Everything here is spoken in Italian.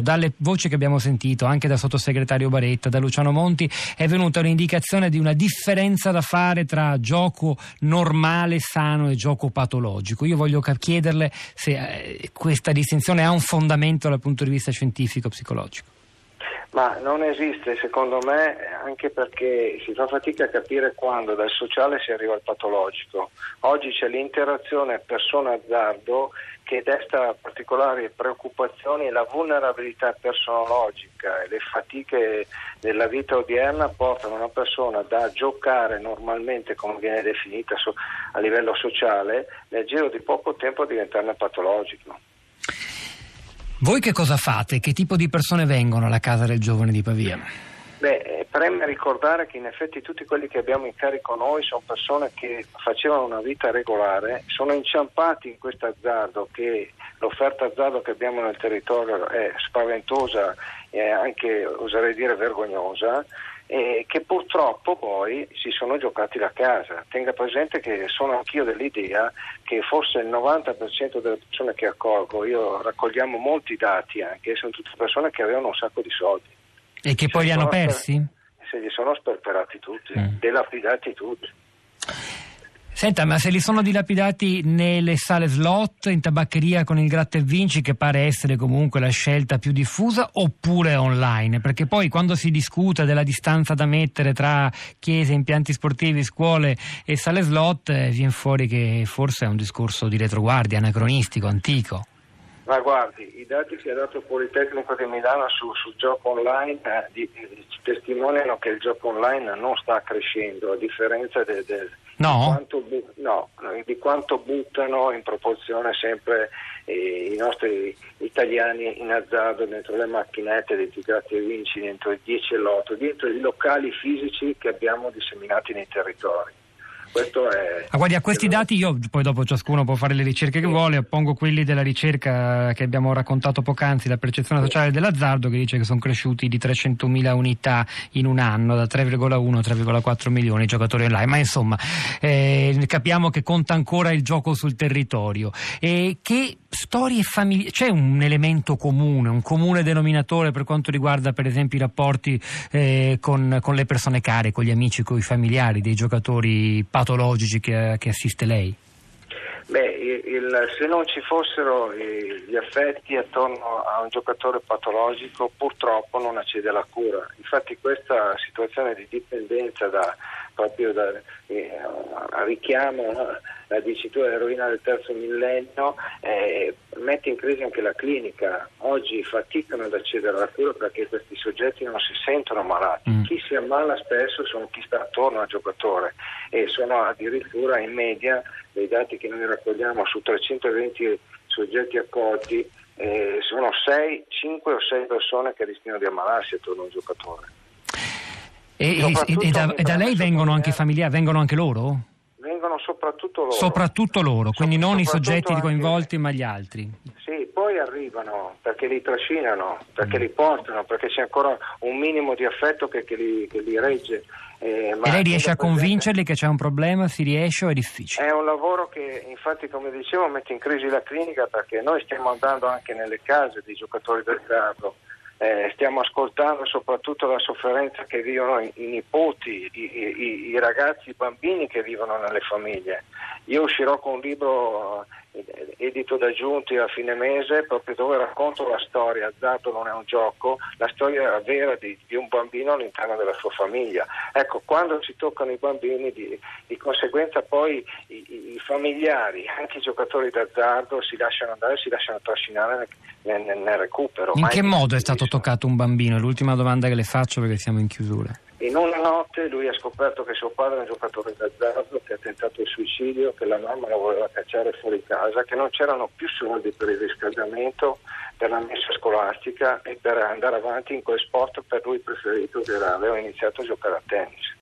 Dalle voci che abbiamo sentito, anche dal sottosegretario Baretta, da Luciano Monti, è venuta un'indicazione di una differenza da fare tra gioco normale, sano e gioco patologico. Io voglio chiederle se eh, questa distinzione ha un fondamento dal punto di vista scientifico-psicologico. Ma non esiste secondo me anche perché si fa fatica a capire quando dal sociale si arriva al patologico. Oggi c'è l'interazione persona-azzardo che desta particolari preoccupazioni e la vulnerabilità personologica e le fatiche della vita odierna portano una persona da giocare normalmente come viene definita a livello sociale nel giro di poco tempo a diventarne patologico. Voi che cosa fate? Che tipo di persone vengono alla casa del giovane di Pavia? Beh, preme ricordare che in effetti tutti quelli che abbiamo in carico noi sono persone che facevano una vita regolare, sono inciampati in questo azzardo che l'offerta azzardo che abbiamo nel territorio è spaventosa e anche oserei dire vergognosa e che purtroppo poi si sono giocati la casa. Tenga presente che sono anch'io dell'idea che forse il 90% delle persone che accolgo, io raccogliamo molti dati anche, sono tutte persone che avevano un sacco di soldi. E che poi li hanno persi? Se li sono sperperati tutti, mm. delapidati tutti. Senta, ma se li sono dilapidati nelle sale slot, in tabaccheria con il gratta e vinci, che pare essere comunque la scelta più diffusa, oppure online? Perché poi quando si discute della distanza da mettere tra chiese, impianti sportivi, scuole e sale slot, eh, viene fuori che forse è un discorso di retroguardia, anacronistico, antico. Ma guardi, i dati che ha dato il Politecnico di Milano sul su gioco online eh, di, di, testimoniano che il gioco online non sta crescendo, a differenza del... De, No? Di quanto, no, di quanto buttano in proporzione sempre eh, i nostri italiani in azzardo dentro le macchinette dei tigratti e vinci, dentro i 10 e l'8, dentro i locali fisici che abbiamo disseminati nei territori. Questo è. Ah, guardi, a questi dati io poi dopo ciascuno può fare le ricerche che vuole, appongo quelli della ricerca che abbiamo raccontato poc'anzi, la percezione sociale dell'azzardo, che dice che sono cresciuti di 300.000 unità in un anno, da 3,1 a 3,4 milioni di giocatori online. Ma insomma, eh, capiamo che conta ancora il gioco sul territorio. E che storie familiari, c'è un elemento comune, un comune denominatore per quanto riguarda per esempio i rapporti eh, con, con, le persone care, con gli amici, con i familiari dei giocatori patologici che, che assiste lei? Beh, il, se non ci fossero gli affetti attorno a un giocatore patologico, purtroppo non accede alla cura. Infatti questa situazione di dipendenza da, proprio da eh, richiamo la dicitura eroina del terzo millennio eh, mette in crisi anche la clinica. Oggi faticano ad accedere alla cura perché questi soggetti non si sentono malati. Mm. Chi si ammala spesso sono chi sta attorno al giocatore e sono addirittura in media dei dati che noi raccogliamo su 320 soggetti accolti, eh, sono 6, 5 o 6 persone che rischiano di ammalarsi attorno a un giocatore. E, e, e, da, da, lei vengono anche i familiari, vengono anche loro? Soprattutto loro. Soprattutto loro, quindi non i soggetti anche... coinvolti ma gli altri. Sì, poi arrivano perché li trascinano, perché mm. li portano, perché c'è ancora un minimo di affetto che, che, li, che li regge. Eh, e lei riesce a convincerli che c'è un problema? Si riesce o è difficile? È un lavoro che infatti come dicevo mette in crisi la clinica perché noi stiamo andando anche nelle case dei giocatori del teatro, eh, stiamo ascoltando soprattutto la sofferenza che vivono i, i nipoti, i, i, i, ragazzi, i bambini che vivono nelle famiglie. Io uscirò con un libro edito da Giunti a fine mese, proprio dove racconto la storia, Azzardo non è un gioco, la storia vera di, di, un bambino all'interno della sua famiglia. Ecco, quando si toccano i bambini, di, di conseguenza poi i, i, familiari, anche i giocatori d'azzardo si lasciano andare, si lasciano trascinare nel, nel, nel recupero. In che modo è stato toccato un bambino? È l'ultima domanda che le faccio perché siamo in chiusura. Notte lui ha scoperto che suo padre è un giocatore d'azzardo, che ha tentato il suicidio, che la mamma lo voleva cacciare fuori casa, che non c'erano più soldi per il riscaldamento, per la messa scolastica e per andare avanti in quel sport per lui preferito che era, aveva iniziato a giocare a tennis.